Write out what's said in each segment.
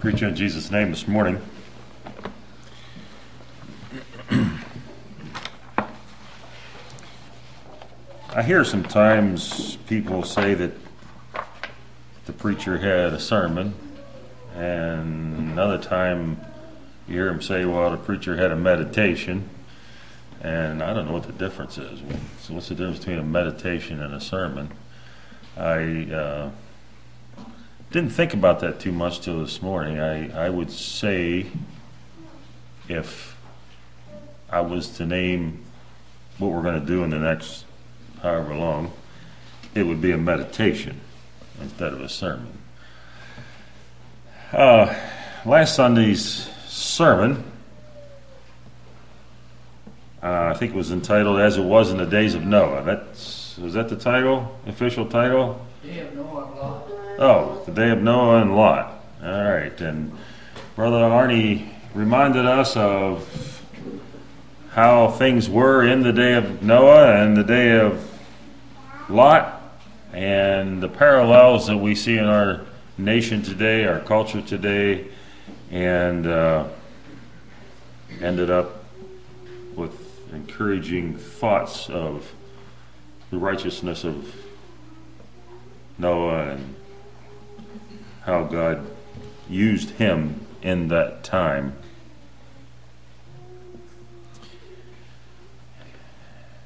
Preach in Jesus' name this morning. I hear sometimes people say that the preacher had a sermon, and another time you hear him say, well, the preacher had a meditation. And I don't know what the difference is. So, what's the difference between a meditation and a sermon? I uh, didn't think about that too much till this morning. I, I would say if I was to name what we're going to do in the next however long, it would be a meditation instead of a sermon. Uh, last Sunday's sermon, uh, I think it was entitled "As It Was in the Days of Noah." That's was that the title, official title? Day of Noah. Oh, the day of Noah and Lot. All right, and Brother Arnie reminded us of how things were in the day of Noah and the day of Lot, and the parallels that we see in our nation today, our culture today, and uh, ended up with encouraging thoughts of the righteousness of Noah and how God used him in that time.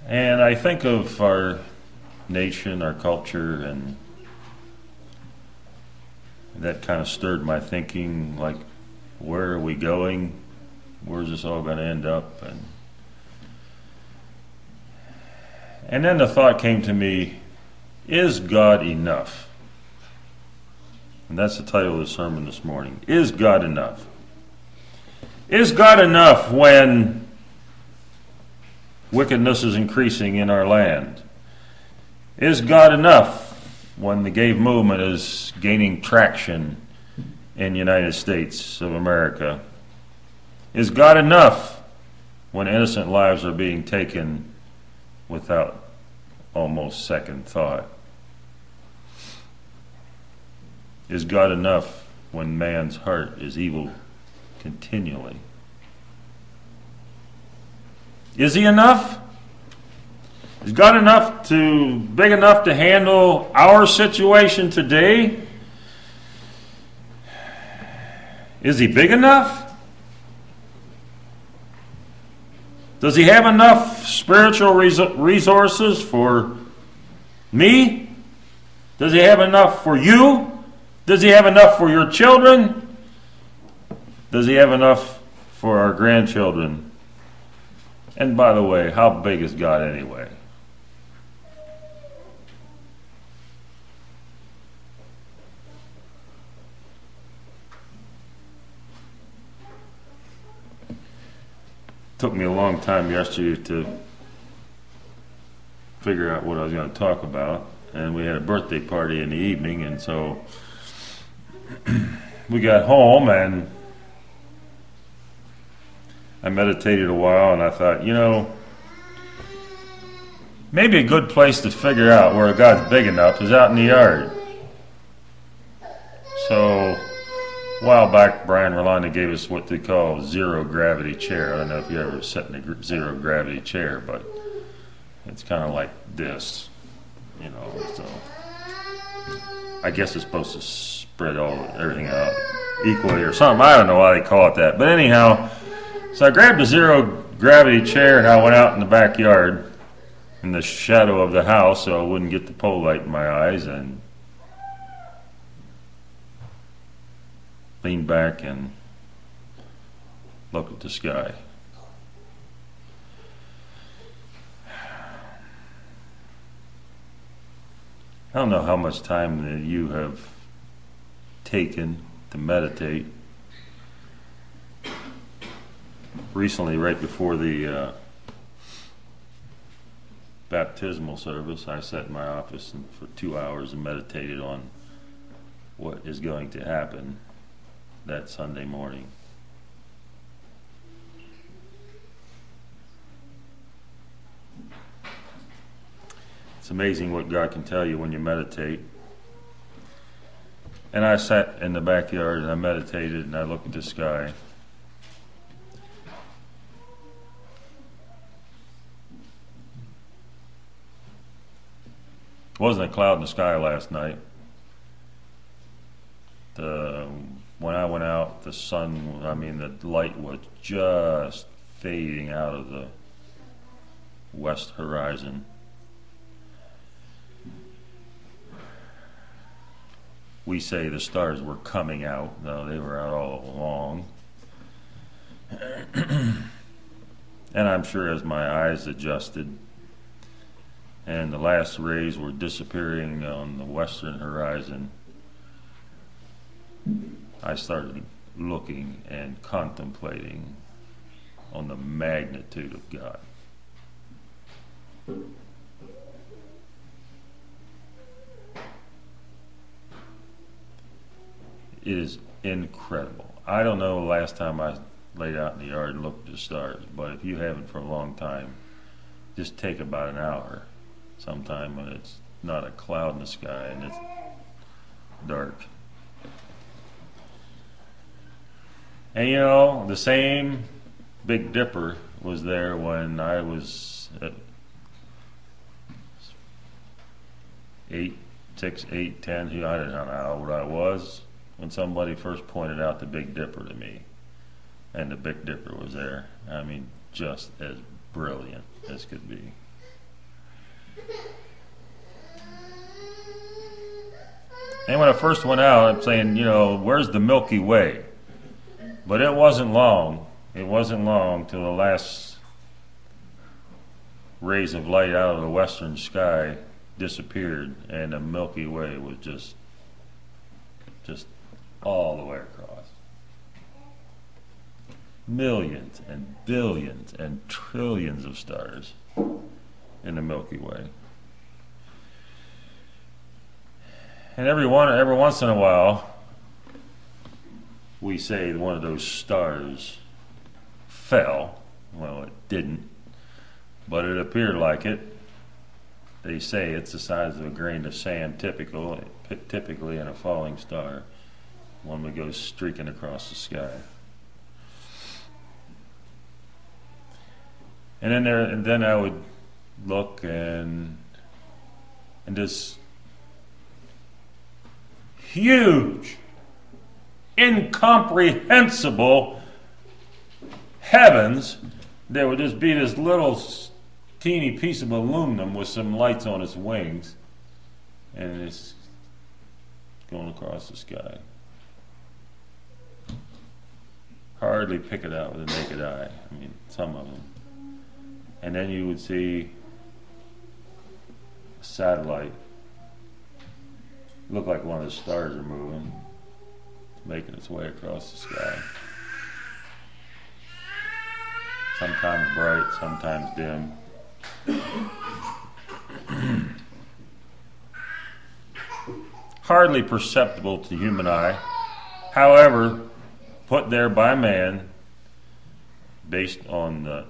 And I think of our nation, our culture, and that kind of stirred my thinking like, where are we going? Where's this all going to end up? And, and then the thought came to me is God enough? And that's the title of the sermon this morning. Is God enough? Is God enough when wickedness is increasing in our land? Is God enough when the gay movement is gaining traction in the United States of America? Is God enough when innocent lives are being taken without almost second thought? Is God enough when man's heart is evil continually? Is he enough? Is God enough to big enough to handle our situation today? Is he big enough? Does he have enough spiritual resources for me? Does he have enough for you? Does he have enough for your children? Does he have enough for our grandchildren? And by the way, how big is God anyway? took me a long time yesterday to figure out what I was going to talk about. And we had a birthday party in the evening, and so we got home and I meditated a while and I thought, you know, maybe a good place to figure out where a God's big enough is out in the yard. So, a while back, Brian Rolanda gave us what they call zero gravity chair. I don't know if you ever sat in a zero gravity chair, but it's kind of like this, you know. So, I guess it's supposed to spread all everything out equally or something. I don't know why they call it that, but anyhow, so I grabbed a zero gravity chair and I went out in the backyard in the shadow of the house so I wouldn't get the pole light in my eyes and leaned back and looked at the sky. I don't know how much time that you have taken to meditate. Recently, right before the uh, baptismal service, I sat in my office for two hours and meditated on what is going to happen that Sunday morning. It's amazing what God can tell you when you meditate. And I sat in the backyard and I meditated and I looked at the sky. Wasn't a cloud in the sky last night. The when I went out, the sun, I mean, the light was just fading out of the west horizon. We say the stars were coming out. No, they were out all along. and I'm sure as my eyes adjusted and the last rays were disappearing on the western horizon, I started looking and contemplating on the magnitude of God. It is incredible. I don't know the last time I laid out in the yard and looked at the stars, but if you haven't for a long time, just take about an hour sometime when it's not a cloud in the sky and it's dark. And you know, the same Big Dipper was there when I was at eight, six, eight, ten. I don't know how old I was when somebody first pointed out the Big Dipper to me. And the Big Dipper was there. I mean, just as brilliant as could be. And when I first went out, I'm saying, you know, where's the Milky Way? But it wasn't long. It wasn't long till the last rays of light out of the western sky disappeared, and the Milky Way was just, all the way across. Millions and billions and trillions of stars in the Milky Way. And every one, every once in a while, we say one of those stars fell. Well, it didn't, but it appeared like it. They say it's the size of a grain of sand, typical, typically in a falling star, one that go streaking across the sky. And then there, and then I would look and and this huge, incomprehensible heavens, there would just be this little teeny piece of aluminum with some lights on its wings, and it's going across the sky. Hardly pick it out with a naked eye. I mean, some of them. And then you would see a satellite look like one of the stars are moving, making its way across the sky. Sometimes bright, sometimes dim. Hardly perceptible to human eye, however, put there by man based on the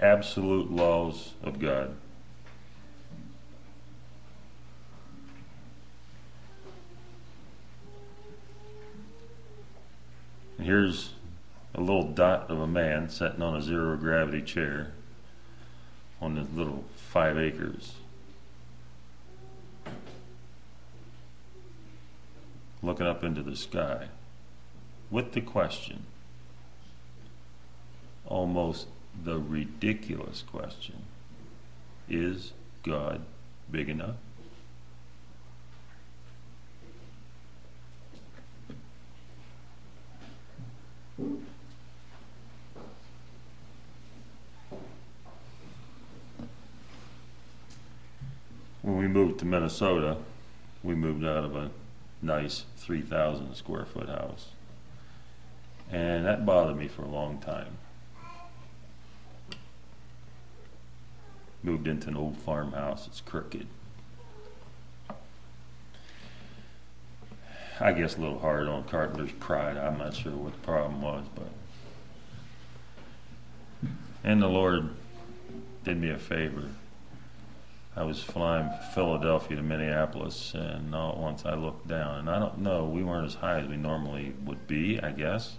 absolute laws of God. here's a little dot of a man sitting on a zero gravity chair on this little five acres. Looking up into the sky with the question, almost the ridiculous question Is God big enough? When we moved to Minnesota, we moved out of a nice 3,000 square foot house. And that bothered me for a long time. Moved into an old farmhouse, it's crooked. I guess a little hard on Carpenter's pride. I'm not sure what the problem was, but. And the Lord did me a favor. I was flying Philadelphia to Minneapolis, and all at once I looked down, and I don't know, we weren't as high as we normally would be, I guess.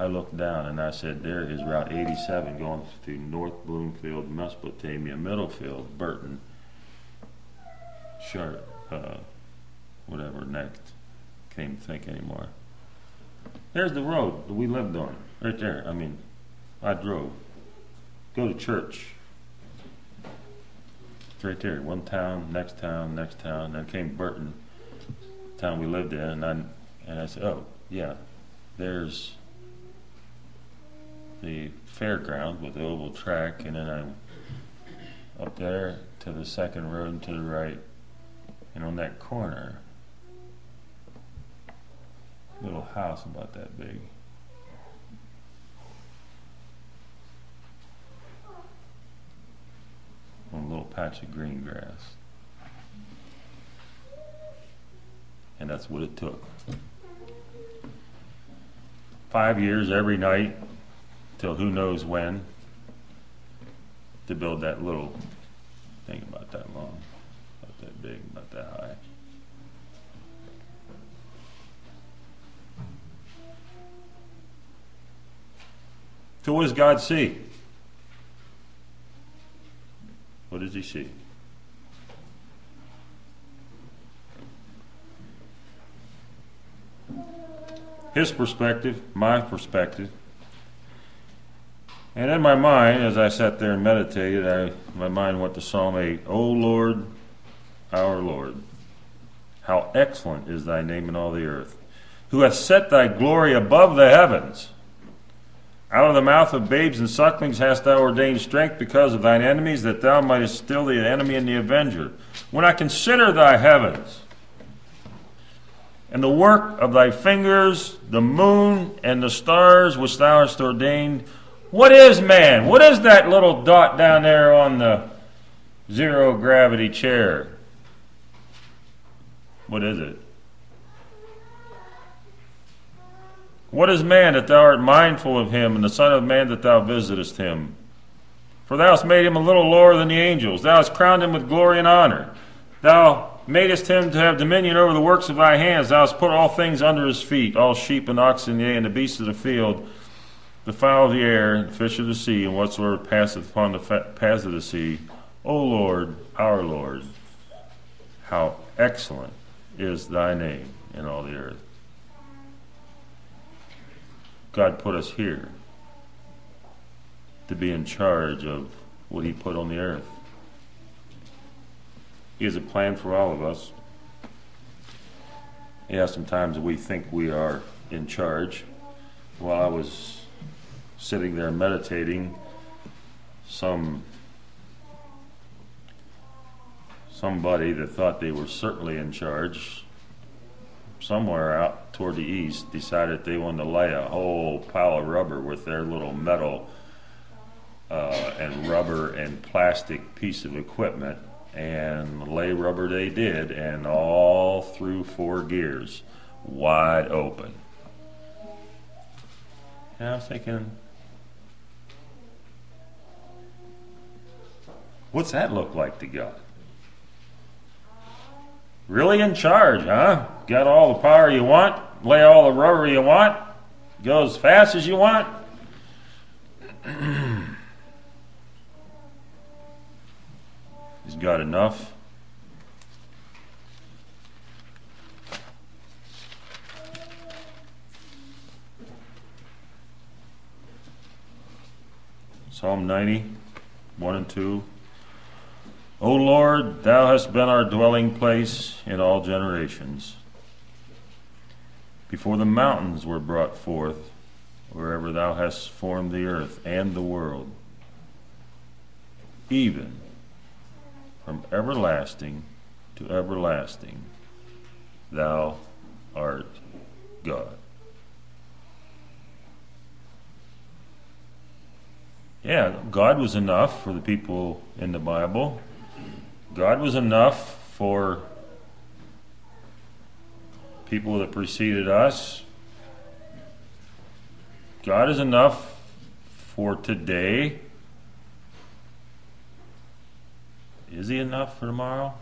I looked down and I said, there is Route 87 going through North Bloomfield, Mesopotamia, Middlefield, Burton, Sharp, uh, whatever next. Can't even think anymore. There's the road that we lived on, right there. I mean, I drove. Go to church. Right there. One town, next town, next town. Then came Burton, town we lived in, and I, and I said, oh, yeah, there's the fairground with the oval track, and then I'm up there to the second road and to the right, and on that corner, little house about that big. On a little patch of green grass. And that's what it took. Five years every night, till who knows when, to build that little thing about that long, about that big, about that high. So what does God see? What does he see? His perspective, my perspective. And in my mind, as I sat there and meditated, I, my mind went to Psalm 8 O Lord, our Lord, how excellent is thy name in all the earth, who hath set thy glory above the heavens. Out of the mouth of babes and sucklings hast thou ordained strength because of thine enemies, that thou mightest still the enemy and the avenger. When I consider thy heavens, and the work of thy fingers, the moon and the stars which thou hast ordained, what is man? What is that little dot down there on the zero gravity chair? What is it? What is man that thou art mindful of him, and the Son of Man that thou visitest him? For thou hast made him a little lower than the angels. Thou hast crowned him with glory and honor. Thou madest him to have dominion over the works of thy hands. Thou hast put all things under his feet, all sheep and oxen, yea, and the beasts of the field, the fowl of the air, the fish of the sea, and whatsoever passeth upon the paths of the sea. O Lord, our Lord, how excellent is thy name in all the earth. God put us here to be in charge of what He put on the earth. He has a plan for all of us. Yeah, sometimes we think we are in charge. While I was sitting there meditating, some somebody that thought they were certainly in charge somewhere out toward the east decided they wanted to lay a whole pile of rubber with their little metal uh, and rubber and plastic piece of equipment and lay rubber they did and all through four gears wide open. And i was thinking what's that look like to god? Really in charge, huh? Got all the power you want, lay all the rubber you want, go as fast as you want. He's got enough. Psalm 90, 1 and 2. O Lord, thou hast been our dwelling place in all generations. Before the mountains were brought forth, wherever thou hast formed the earth and the world, even from everlasting to everlasting, thou art God. Yeah, God was enough for the people in the Bible. God was enough for people that preceded us. God is enough for today. is he enough for tomorrow?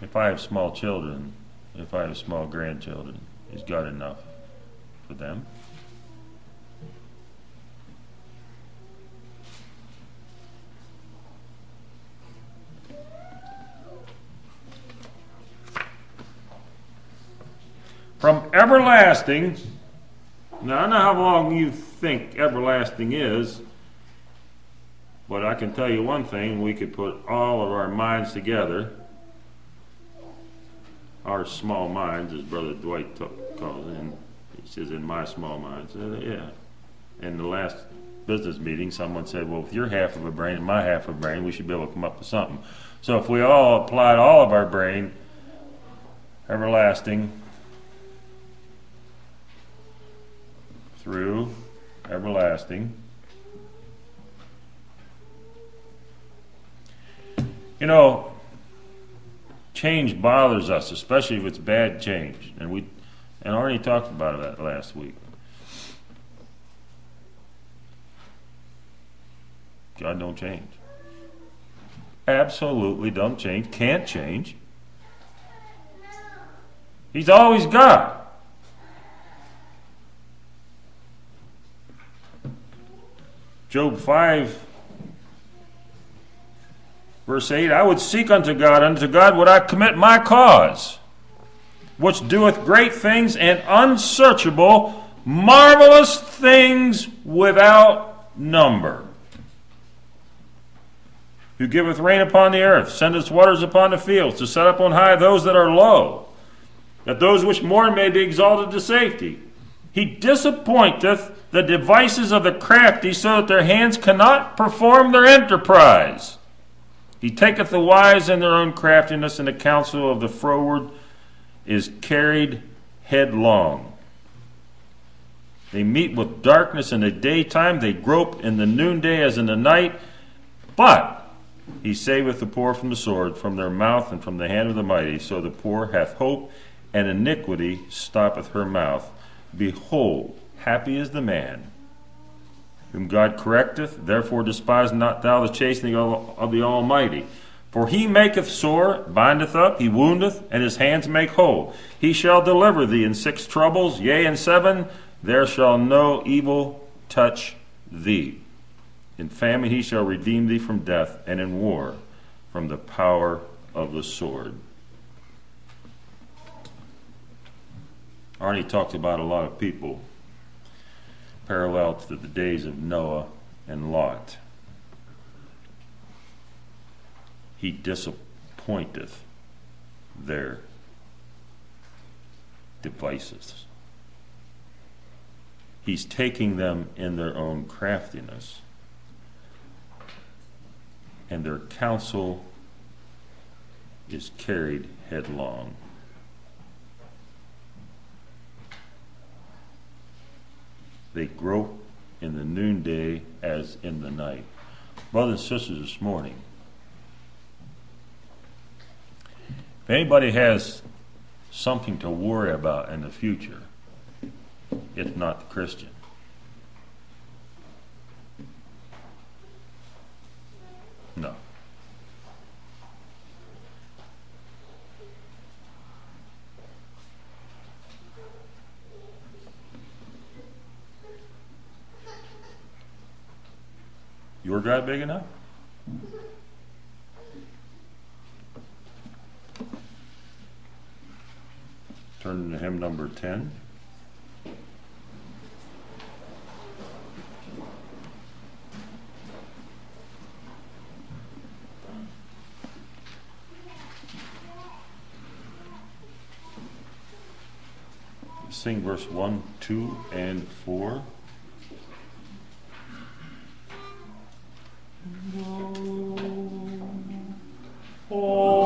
If I have small children, if I have small grandchildren, is God enough for them? From everlasting, now I know how long you think everlasting is, but I can tell you one thing we could put all of our minds together, our small minds, as Brother Dwight calls it, and he says, in my small minds. Uh, yeah. In the last business meeting, someone said, well, with your half of a brain and my half of a brain, we should be able to come up with something. So if we all applied all of our brain, everlasting, through everlasting. You know, change bothers us, especially if it's bad change, and we and already talked about that last week. God don't change. Absolutely don't change. Can't change. He's always God. Job 5, verse 8 I would seek unto God, unto God would I commit my cause, which doeth great things and unsearchable, marvelous things without number. Who giveth rain upon the earth, sendeth waters upon the fields, to set up on high those that are low, that those which mourn may be exalted to safety. He disappointeth the devices of the crafty so that their hands cannot perform their enterprise. He taketh the wise in their own craftiness, and the counsel of the froward is carried headlong. They meet with darkness in the daytime, they grope in the noonday as in the night, but he saveth the poor from the sword, from their mouth, and from the hand of the mighty. So the poor hath hope, and iniquity stoppeth her mouth. Behold, happy is the man whom God correcteth, therefore despise not thou the chastening of the Almighty. For he maketh sore, bindeth up, he woundeth, and his hands make whole. He shall deliver thee in six troubles, yea, in seven, there shall no evil touch thee. In famine he shall redeem thee from death, and in war from the power of the sword. Arnie talked about a lot of people parallel to the days of Noah and Lot. He disappointeth their devices. He's taking them in their own craftiness, and their counsel is carried headlong. They grope in the noonday as in the night. Brothers and sisters, this morning, if anybody has something to worry about in the future, it's not the Christian. No. Your God big enough? Turn to hymn number 10. Sing verse 1, 2, and 4. Oh.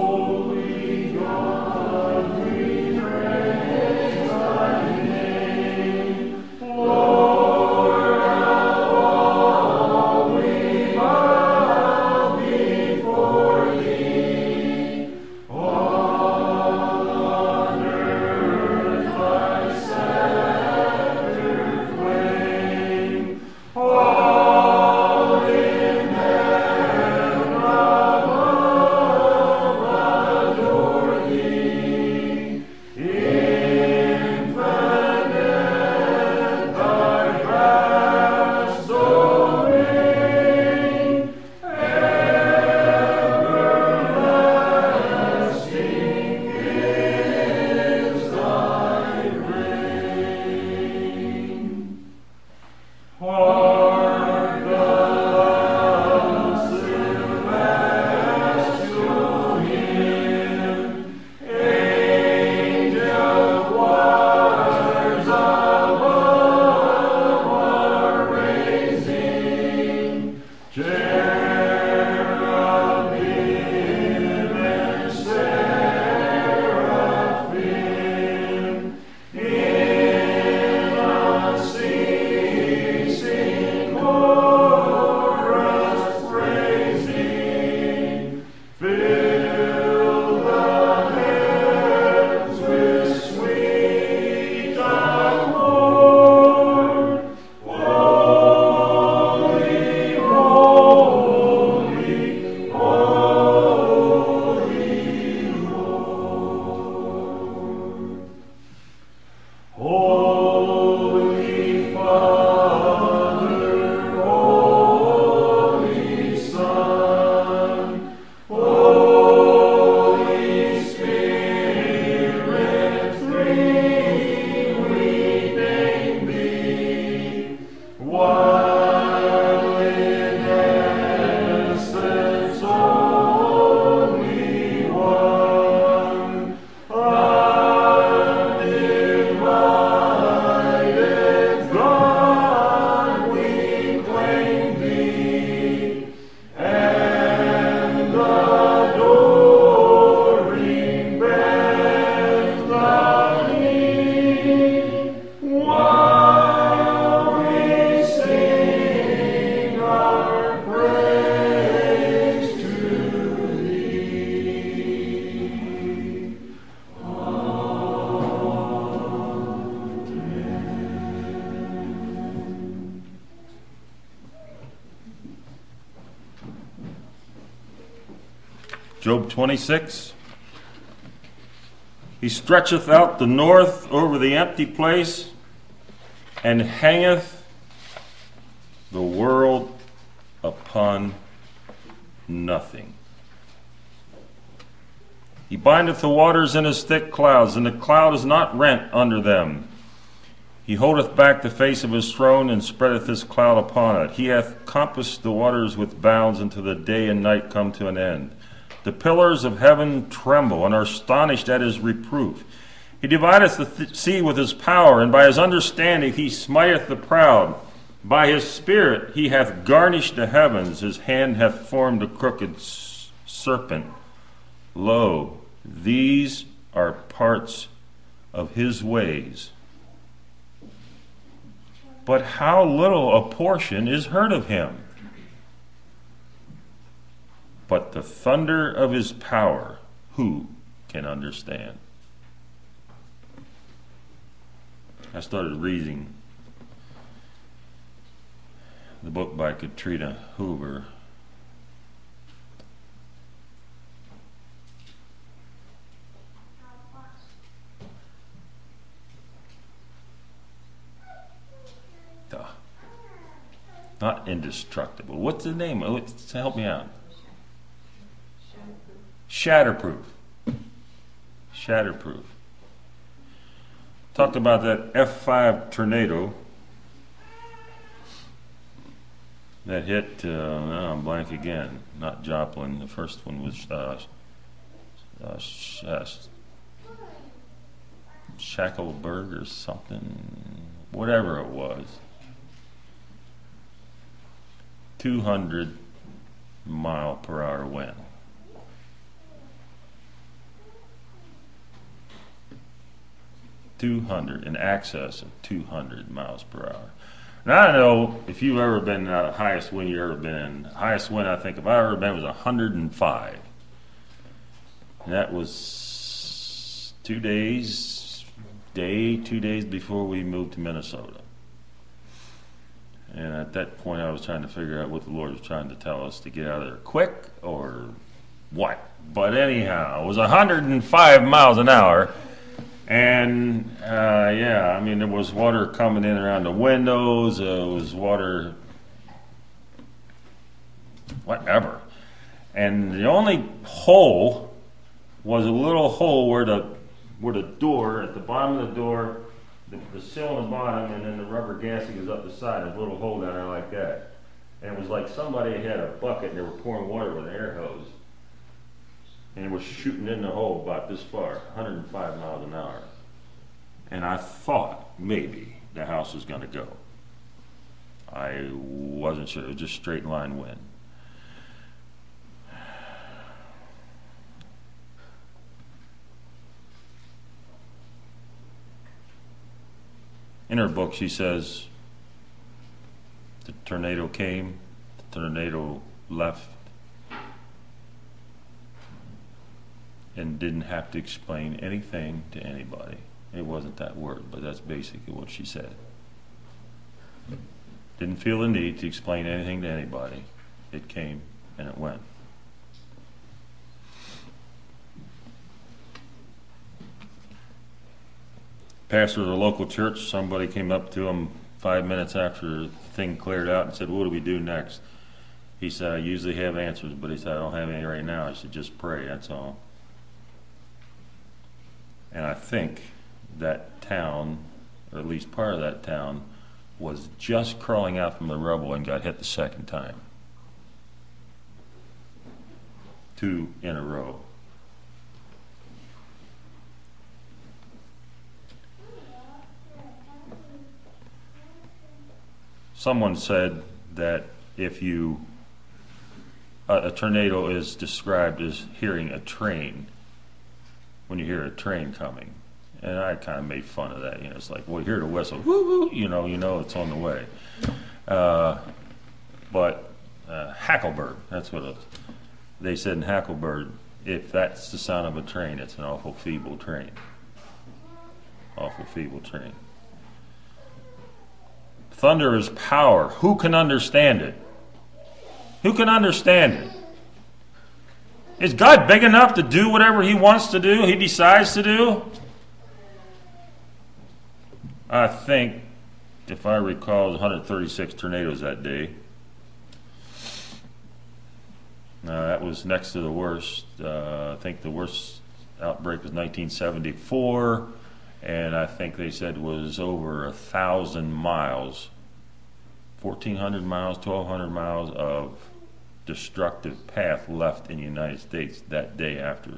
26. He stretcheth out the north over the empty place, and hangeth the world upon nothing. He bindeth the waters in his thick clouds, and the cloud is not rent under them. He holdeth back the face of his throne, and spreadeth his cloud upon it. He hath compassed the waters with bounds until the day and night come to an end. The pillars of heaven tremble and are astonished at his reproof. He divideth the th- sea with his power, and by his understanding he smiteth the proud. By his spirit he hath garnished the heavens, his hand hath formed a crooked s- serpent. Lo, these are parts of his ways. But how little a portion is heard of him. But the thunder of his power, who can understand? I started reading the book by Katrina Hoover. Not indestructible. What's the name? Oh, Help me out. Shatterproof. Shatterproof. Talked about that F5 tornado that hit, uh, I'm blank again, not Joplin. The first one was uh, uh, or something, whatever it was. 200 mile per hour wind. Two hundred in excess of two hundred miles per hour. Now I know if you've ever been uh, the highest wind you've ever been in. Highest wind I think if I ever been was hundred and five. And that was two days, day, two days before we moved to Minnesota. And at that point, I was trying to figure out what the Lord was trying to tell us to get out of there quick or what. But anyhow, it was 105 miles an hour. And uh, yeah, I mean, there was water coming in around the windows, uh, it was water, whatever. And the only hole was a little hole where the where the door at the bottom of the door the, the sill on the bottom and then the rubber gasket is up the side, a little hole down there like that. And it was like somebody had a bucket and they were pouring water with an air hose. And it was shooting in the hole about this far, 105 miles an hour. And I thought maybe the house was going to go. I wasn't sure. It was just straight line wind. In her book, she says the tornado came, the tornado left, and didn't have to explain anything to anybody. It wasn't that word, but that's basically what she said. Didn't feel the need to explain anything to anybody. It came and it went. pastor of the local church, somebody came up to him five minutes after the thing cleared out and said, What do we do next? He said, I usually have answers, but he said, I don't have any right now. I should Just pray, that's all. And I think that town, or at least part of that town, was just crawling out from the rubble and got hit the second time. Two in a row. someone said that if you a, a, tornado is described as hearing a train when you hear a train coming and i kind of made fun of that you know it's like well you hear the whistle woo woo you know you know it's on the way uh, but uh, hackleburg that's what it, they said in hackleburg if that's the sound of a train it's an awful feeble train awful feeble train Thunder is power. Who can understand it? Who can understand it? Is God big enough to do whatever He wants to do, He decides to do? I think, if I recall, 136 tornadoes that day. Uh, that was next to the worst. Uh, I think the worst outbreak was 1974, and I think they said was over a thousand miles, 1,400 miles, 1,200 miles of destructive path left in the United States that day after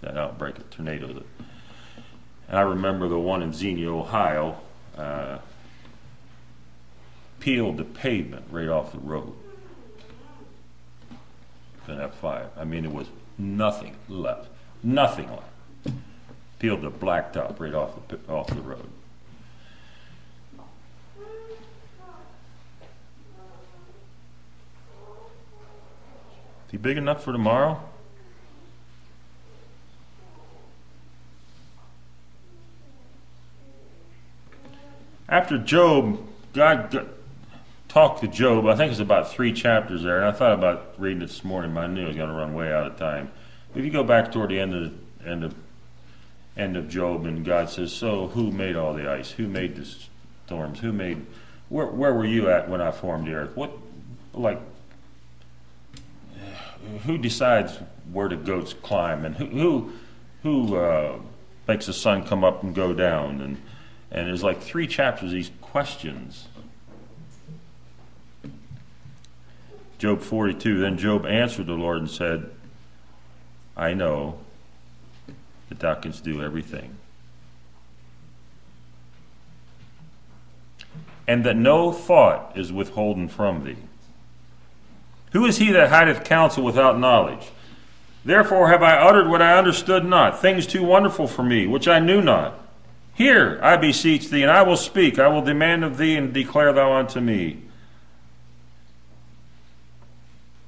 that outbreak of tornadoes. And I remember the one in Xenia, Ohio, uh, peeled the pavement right off the road. An F5. I mean, it was nothing left. Nothing left. Peeled the blacktop right off the, off the road. Is he big enough for tomorrow? After Job, God talked to Job. I think it's about three chapters there, and I thought about reading it this morning, but I knew I was going to run way out of time. If you go back toward the end of end of end of Job, and God says, "So who made all the ice? Who made the storms? Who made? Where where were you at when I formed the earth? What like who decides where the goats climb and who who, uh, makes the sun come up and go down and and there's like three chapters of these questions. Job 42. Then Job answered the Lord and said, I know that thou canst do everything. And that no thought is withholden from thee. Who is he that hideth counsel without knowledge? Therefore have I uttered what I understood not, things too wonderful for me, which I knew not. Hear, I beseech thee, and I will speak. I will demand of thee, and declare thou unto me.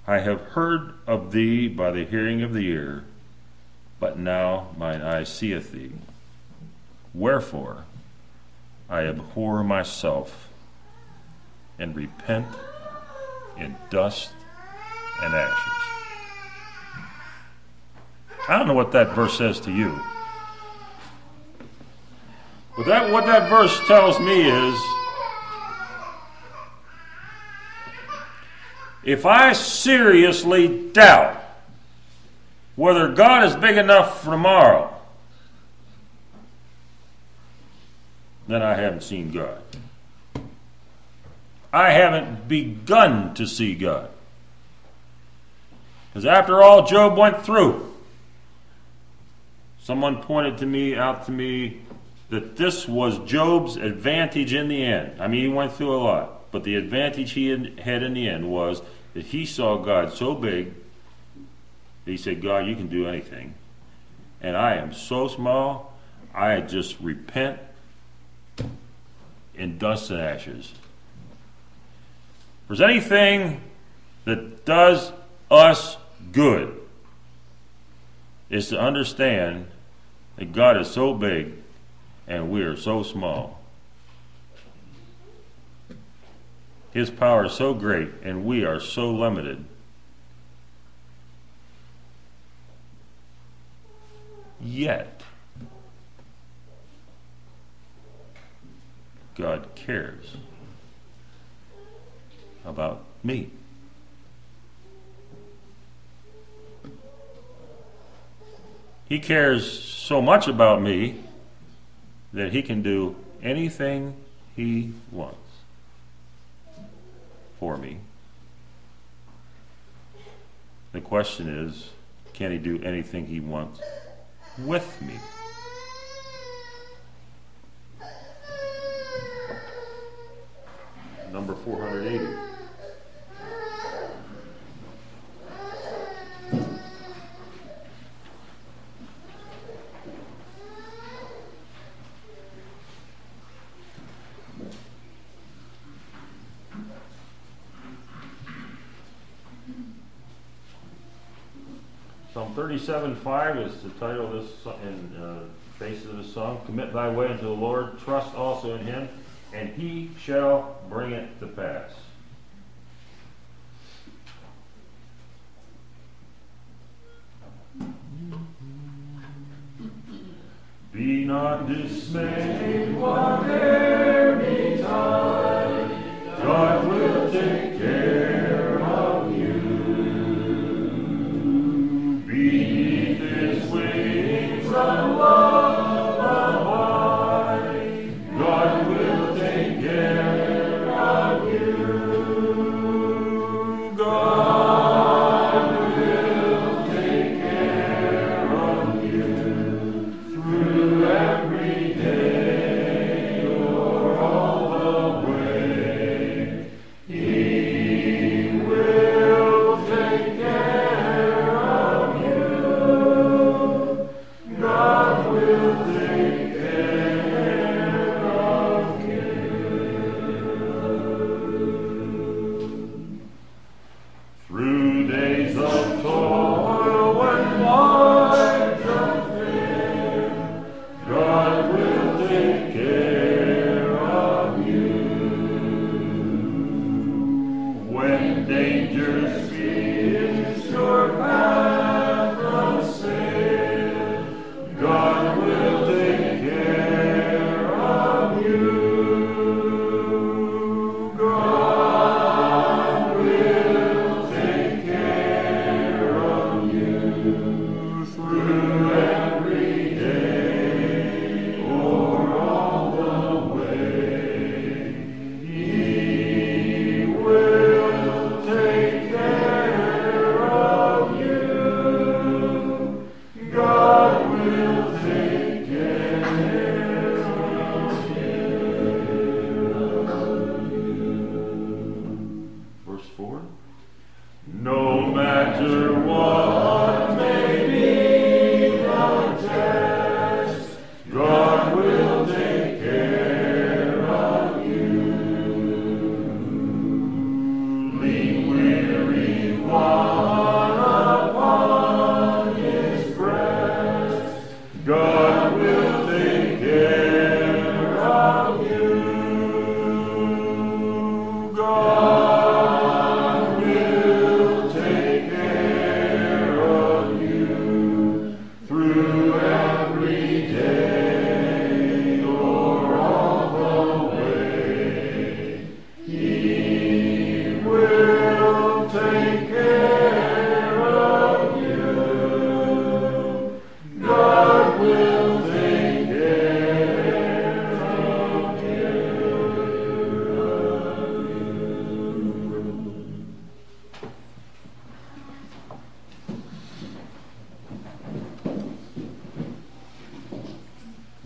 I have heard of thee by the hearing of the ear, but now mine eye seeth thee. Wherefore I abhor myself and repent in dust and ashes. I don't know what that verse says to you. But that what that verse tells me is if I seriously doubt whether God is big enough for tomorrow, then I haven't seen God. I haven't begun to see God. Because after all Job went through, someone pointed to me out to me that this was Job's advantage in the end. I mean, he went through a lot, but the advantage he had in the end was that he saw God so big that he said, God, you can do anything. And I am so small, I just repent in dust and ashes. If there's anything that does us good is to understand that God is so big and we are so small. His power is so great and we are so limited. Yet, God cares about me. He cares so much about me that he can do anything he wants for me. The question is can he do anything he wants with me? Number 480. Psalm 37 5 is the title of this and uh, basis of this song. Commit thy way unto the Lord, trust also in him, and he shall bring it to pass.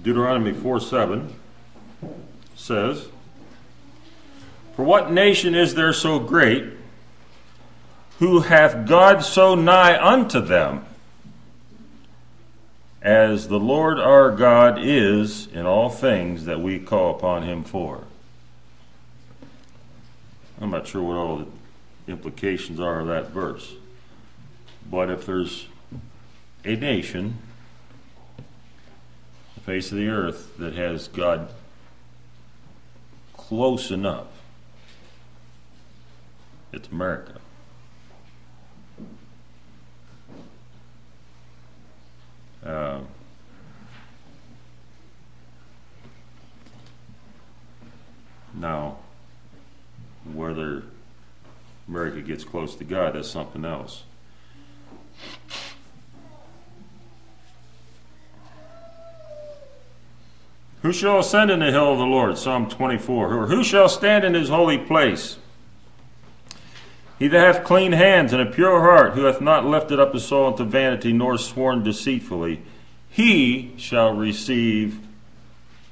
Deuteronomy 4 7 says, For what nation is there so great, who hath God so nigh unto them, as the Lord our God is in all things that we call upon him for? I'm not sure what all the implications are of that verse. But if there's a nation face of the earth that has God close enough. It's America. Uh, now, whether America gets close to God, that's something else. Who shall ascend in the hill of the Lord? Psalm 24. Or who shall stand in his holy place? He that hath clean hands and a pure heart, who hath not lifted up his soul unto vanity, nor sworn deceitfully, he shall receive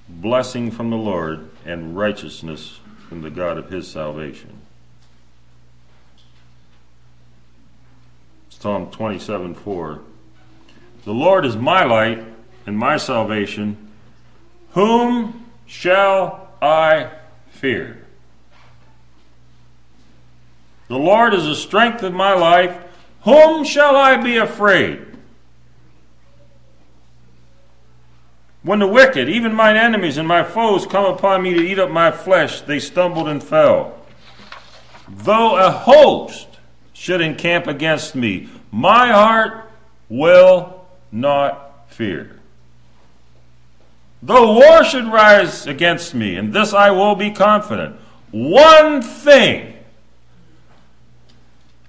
blessing from the Lord and righteousness from the God of his salvation. Psalm 27 4. The Lord is my light and my salvation. Whom shall I fear? The Lord is the strength of my life. Whom shall I be afraid? When the wicked, even mine enemies and my foes, come upon me to eat up my flesh, they stumbled and fell. Though a host should encamp against me, my heart will not fear. Though war should rise against me, and this I will be confident. One thing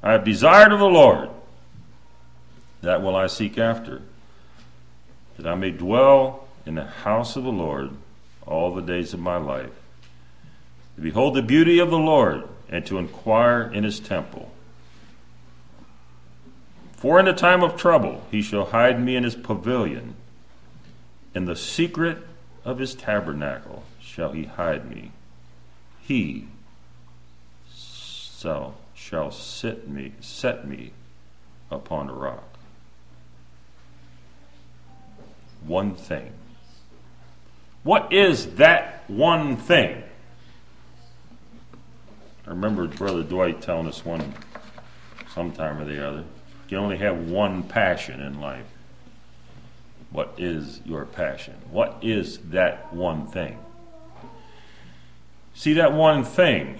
I have desired of the Lord, that will I seek after, that I may dwell in the house of the Lord all the days of my life, to behold the beauty of the Lord and to inquire in his temple. For in the time of trouble he shall hide me in his pavilion. In the secret of his tabernacle shall he hide me. He shall, shall sit me, set me upon a rock. One thing. What is that one thing? I remember Brother Dwight telling us one sometime or the other. You only have one passion in life. What is your passion? What is that one thing? See, that one thing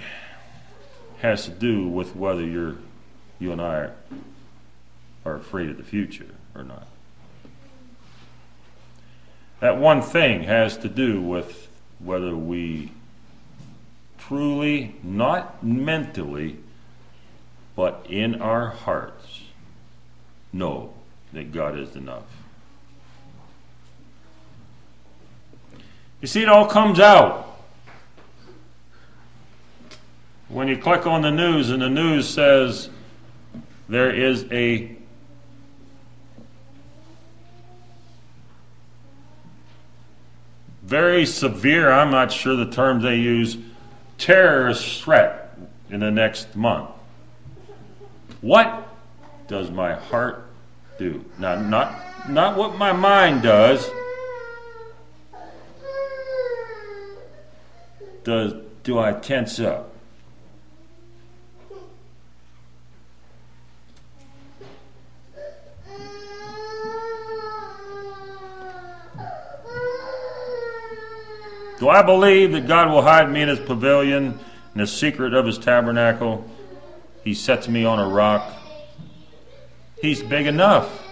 has to do with whether you're, you and I are afraid of the future or not. That one thing has to do with whether we truly, not mentally, but in our hearts, know that God is enough. You see, it all comes out when you click on the news and the news says there is a very severe, I'm not sure the terms they use, terrorist threat in the next month. What does my heart do? Now, not, not what my mind does. Does do I tense up? Do I believe that God will hide me in his pavilion, in the secret of his tabernacle? He sets me on a rock. He's big enough.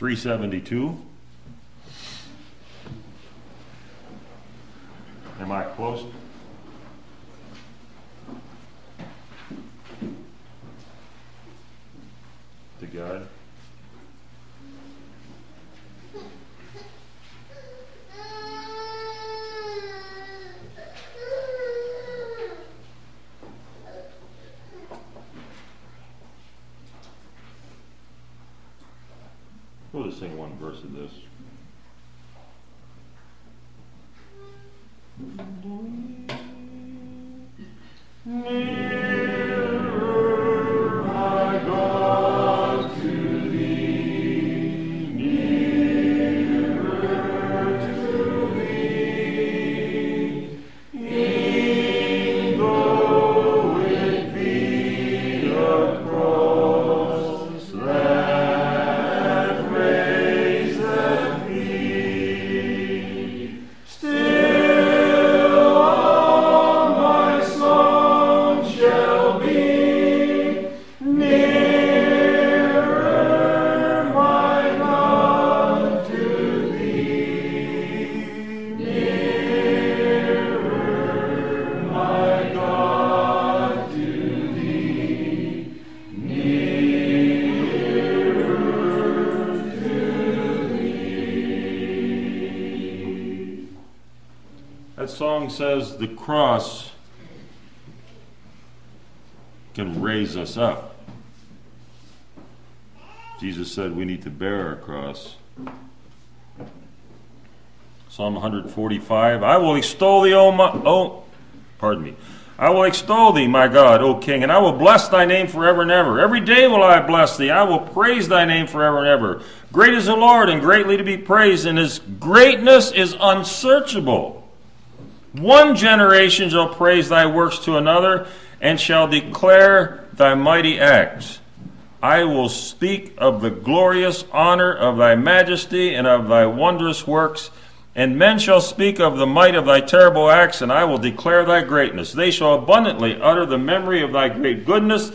Three seventy two. Am I close? To God. We'll just sing one verse of this. Nearer, the cross can raise us up. Jesus said we need to bear our cross. Psalm 145 I will extol thee, O my, oh, pardon me. I will extol thee, my God, O King, and I will bless thy name forever and ever. Every day will I bless thee. I will praise thy name forever and ever. Great is the Lord, and greatly to be praised, and his greatness is unsearchable. One generation shall praise thy works to another, and shall declare thy mighty acts. I will speak of the glorious honor of thy majesty and of thy wondrous works And men shall speak of the might of thy terrible acts, and I will declare thy greatness. They shall abundantly utter the memory of thy great goodness,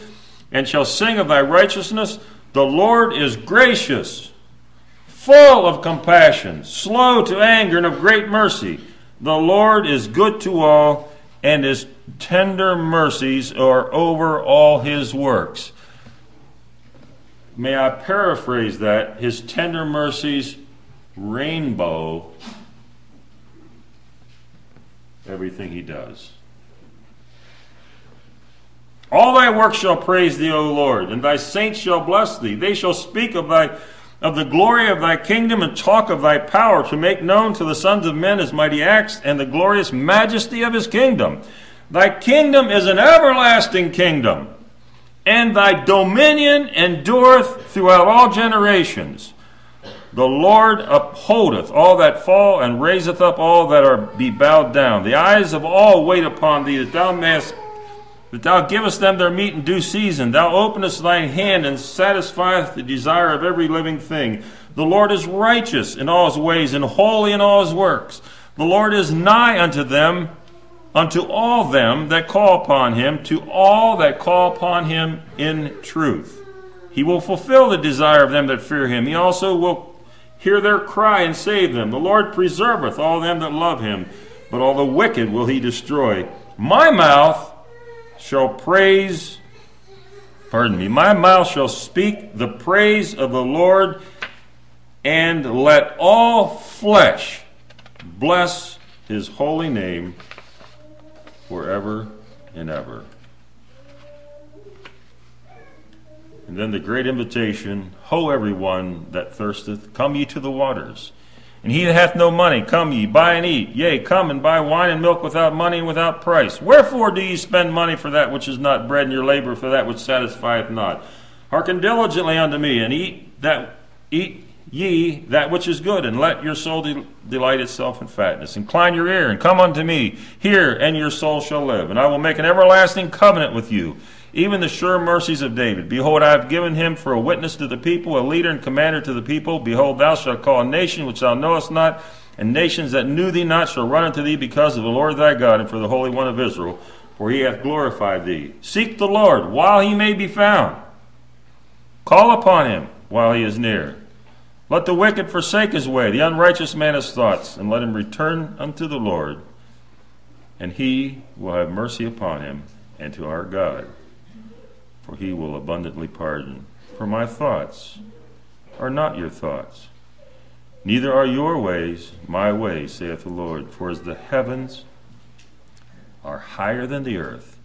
and shall sing of thy righteousness. The Lord is gracious, full of compassion, slow to anger, and of great mercy. The Lord is good to all, and his tender mercies are over all his works. May I paraphrase that? His tender mercies rainbow everything he does. All thy works shall praise thee, O Lord, and thy saints shall bless thee. They shall speak of thy of the glory of thy kingdom and talk of thy power to make known to the sons of men his mighty acts and the glorious majesty of his kingdom. Thy kingdom is an everlasting kingdom, and thy dominion endureth throughout all generations. The Lord upholdeth all that fall, and raiseth up all that are be bowed down. The eyes of all wait upon thee, that thou mayest that thou givest them their meat in due season. Thou openest thine hand and satisfieth the desire of every living thing. The Lord is righteous in all his ways and holy in all his works. The Lord is nigh unto them, unto all them that call upon him, to all that call upon him in truth. He will fulfill the desire of them that fear him. He also will hear their cry and save them. The Lord preserveth all them that love him, but all the wicked will he destroy. My mouth shall praise, pardon me, my mouth shall speak the praise of the Lord, and let all flesh bless his holy name forever and ever. And then the great invitation Ho, everyone that thirsteth, come ye to the waters. And he that hath no money, come ye, buy and eat. Yea, come and buy wine and milk without money and without price. Wherefore do ye spend money for that which is not bread, and your labor for that which satisfieth not? Hearken diligently unto me, and eat that eat ye that which is good, and let your soul de- delight itself in fatness. Incline your ear, and come unto me. Hear, and your soul shall live. And I will make an everlasting covenant with you even the sure mercies of David. Behold, I have given him for a witness to the people, a leader and commander to the people. Behold, thou shalt call a nation which thou knowest not, and nations that knew thee not shall run unto thee because of the Lord thy God and for the Holy One of Israel, for he hath glorified thee. Seek the Lord while he may be found. Call upon him while he is near. Let the wicked forsake his way, the unrighteous man his thoughts, and let him return unto the Lord, and he will have mercy upon him and to our God for he will abundantly pardon. For my thoughts are not your thoughts, neither are your ways my ways, saith the Lord. For as the heavens are higher than the earth,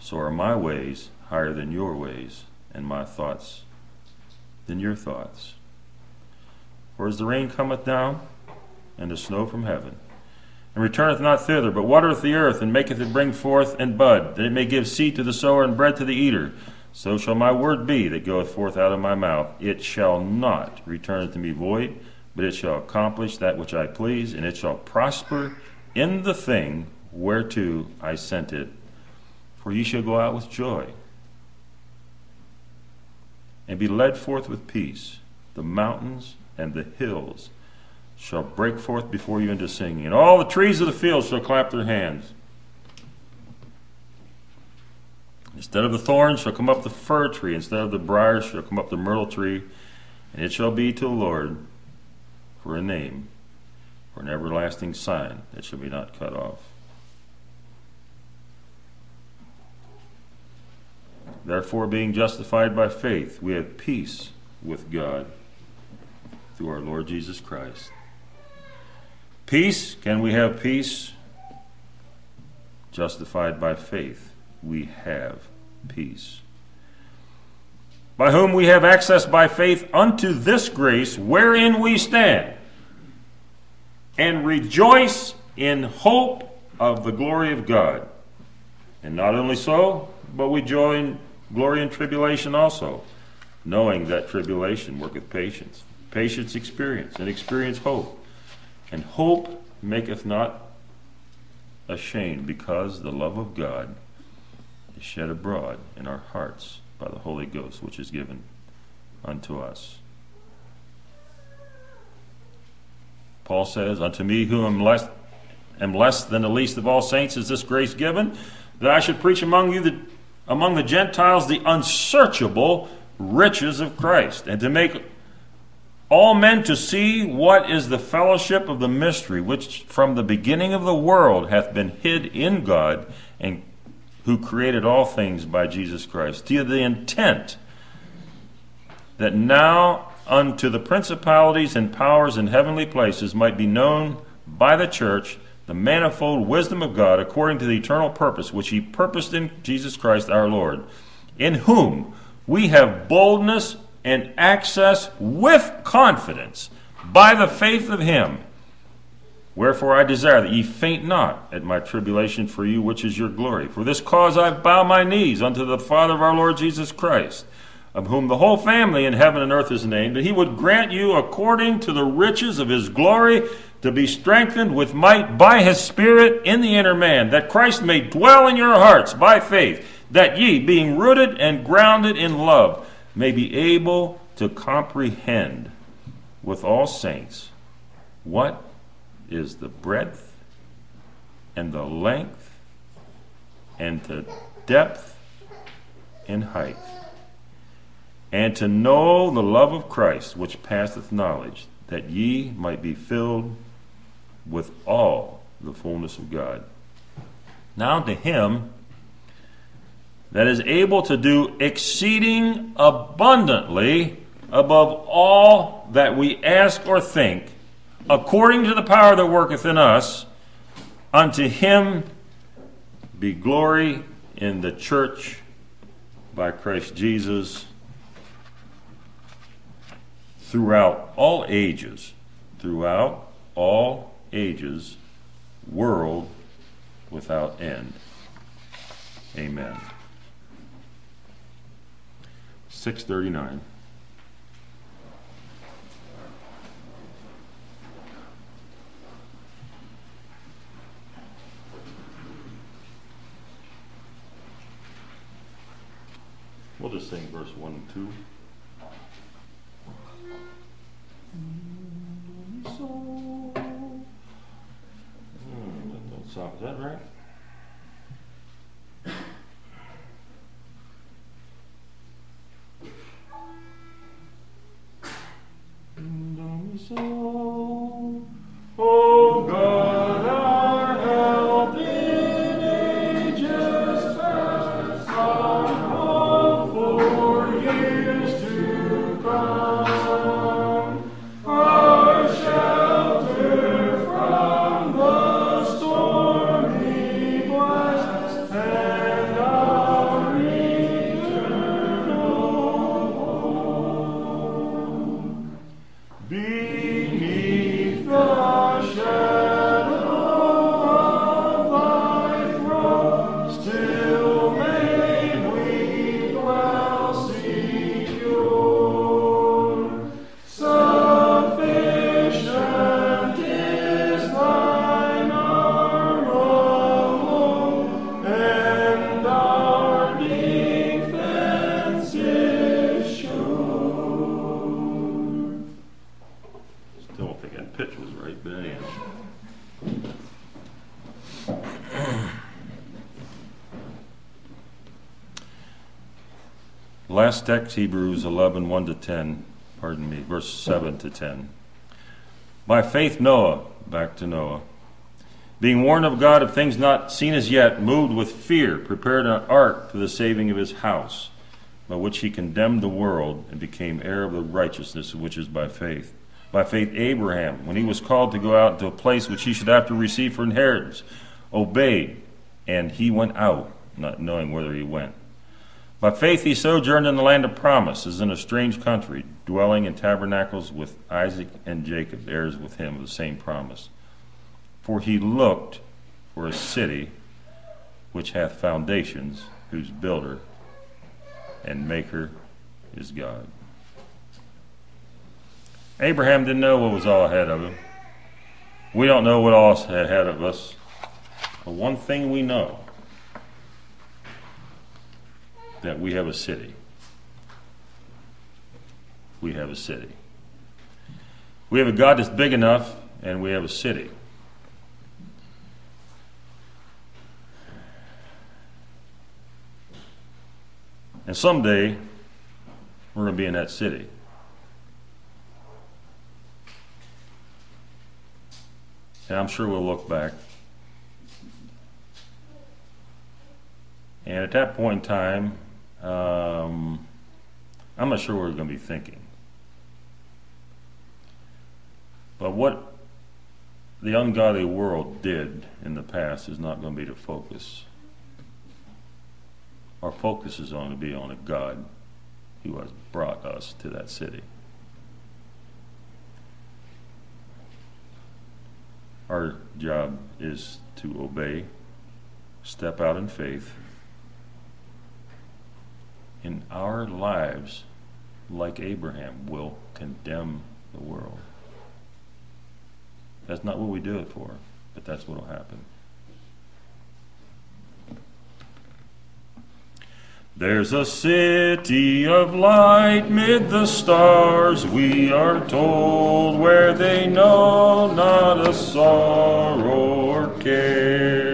so are my ways higher than your ways, and my thoughts than your thoughts. For as the rain cometh down, and the snow from heaven, and returneth not thither, but watereth the earth, and maketh it bring forth and bud, that it may give seed to the sower and bread to the eater. So shall my word be that goeth forth out of my mouth. It shall not return to me void, but it shall accomplish that which I please, and it shall prosper in the thing whereto I sent it. For ye shall go out with joy, and be led forth with peace. The mountains and the hills shall break forth before you into singing, and all the trees of the field shall clap their hands. Instead of the thorns shall come up the fir tree, instead of the briars shall come up the myrtle tree, and it shall be to the Lord for a name, for an everlasting sign that shall be not cut off. Therefore, being justified by faith, we have peace with God through our Lord Jesus Christ Peace, can we have peace? Justified by faith, we have peace. By whom we have access by faith unto this grace wherein we stand, and rejoice in hope of the glory of God. And not only so, but we join glory in tribulation also, knowing that tribulation worketh patience, patience experience, and experience hope. And hope maketh not ashamed, because the love of God is shed abroad in our hearts by the Holy Ghost, which is given unto us. Paul says, Unto me, who am less, am less than the least of all saints, is this grace given, that I should preach among you the, among the Gentiles the unsearchable riches of Christ, and to make all men to see what is the fellowship of the mystery which from the beginning of the world hath been hid in God and who created all things by Jesus Christ, to the intent that now unto the principalities and powers in heavenly places might be known by the church the manifold wisdom of God according to the eternal purpose which he purposed in Jesus Christ our Lord, in whom we have boldness and access with confidence by the faith of him. Wherefore I desire that ye faint not at my tribulation for you, which is your glory. For this cause I bow my knees unto the Father of our Lord Jesus Christ, of whom the whole family in heaven and earth is named, that he would grant you according to the riches of his glory to be strengthened with might by his Spirit in the inner man, that Christ may dwell in your hearts by faith, that ye, being rooted and grounded in love, may be able to comprehend with all saints what is the breadth and the length and the depth and height, and to know the love of Christ which passeth knowledge, that ye might be filled with all the fullness of God. Now to him that is able to do exceeding abundantly above all that we ask or think, according to the power that worketh in us, unto him be glory in the church by Christ Jesus throughout all ages, throughout all ages, world without end. Amen. 639. We'll just sing verse 1 and 2. Last text, Hebrews 11, 1 to 10, pardon me, verse 7 to 10. By faith, Noah, back to Noah, being warned of God of things not seen as yet, moved with fear, prepared an ark for the saving of his house, by which he condemned the world and became heir of the righteousness which is by faith. By faith, Abraham, when he was called to go out to a place which he should to receive for inheritance, obeyed, and he went out, not knowing whither he went. By faith, he sojourned in the land of promise, as in a strange country, dwelling in tabernacles with Isaac and Jacob, heirs with him of the same promise. For he looked for a city which hath foundations, whose builder and maker is God. Abraham didn't know what was all ahead of him. We don't know what all is ahead of us. But one thing we know that we have a city. We have a city. We have a God that's big enough and we have a city. And someday, we're going to be in that city. And I'm sure we'll look back. And at that point in time, um, I'm not sure what we're going to be thinking. But what the ungodly world did in the past is not going to be the focus. Our focus is going to be on a God who has brought us to that city. Our job is to obey, step out in faith. In our lives, like Abraham, will condemn the world. That's not what we do it for, but that's what will happen. There's a city of light mid the stars, we are told, where they know not a sorrow or care.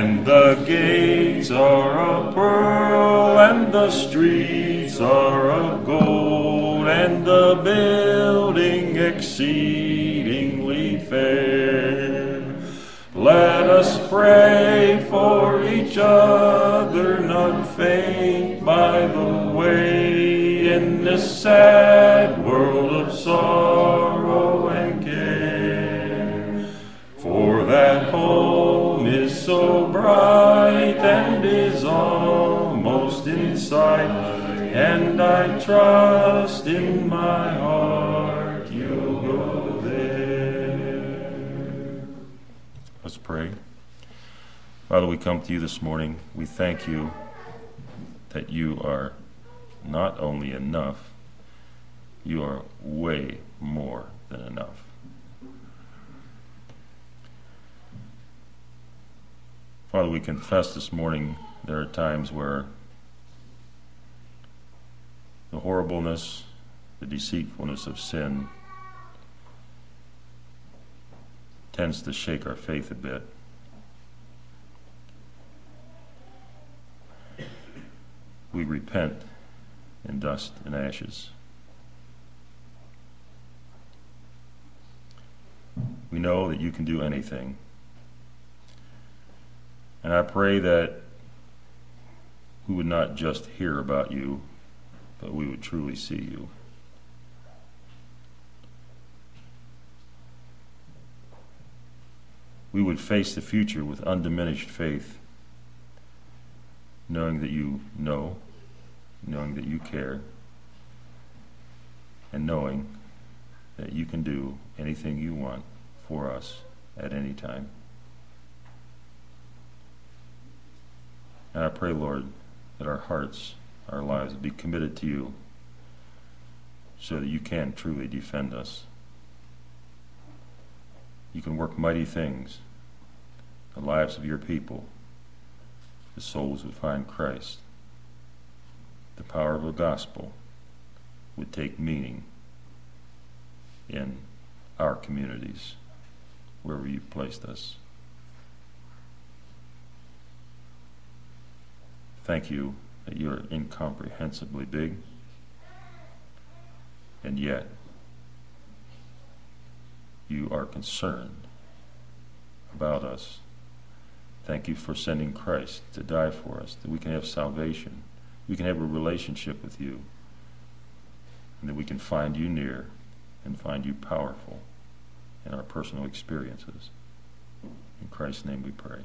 And the gates are of pearl, and the streets are of gold, and the building exceedingly fair. Let us pray for each other, not faint by the way in this sad sight, and I trust in my heart you'll go there. Let's pray. Father, we come to you this morning. We thank you that you are not only enough, you are way more than enough. Father, we confess this morning there are times where the horribleness, the deceitfulness of sin tends to shake our faith a bit. We repent in dust and ashes. We know that you can do anything. And I pray that we would not just hear about you, but we would truly see you. We would face the future with undiminished faith, knowing that you know, knowing that you care, and knowing that you can do anything you want for us at any time. And I pray, Lord, that our hearts, our lives be committed to you so that you can truly defend us. You can work mighty things in the lives of your people. The souls would find Christ. The power of the gospel would take meaning in our communities, wherever you've placed us. Thank you that you are incomprehensibly big, and yet you are concerned about us. Thank you for sending Christ to die for us, that we can have salvation, we can have a relationship with you, and that we can find you near and find you powerful in our personal experiences. In Christ's name we pray.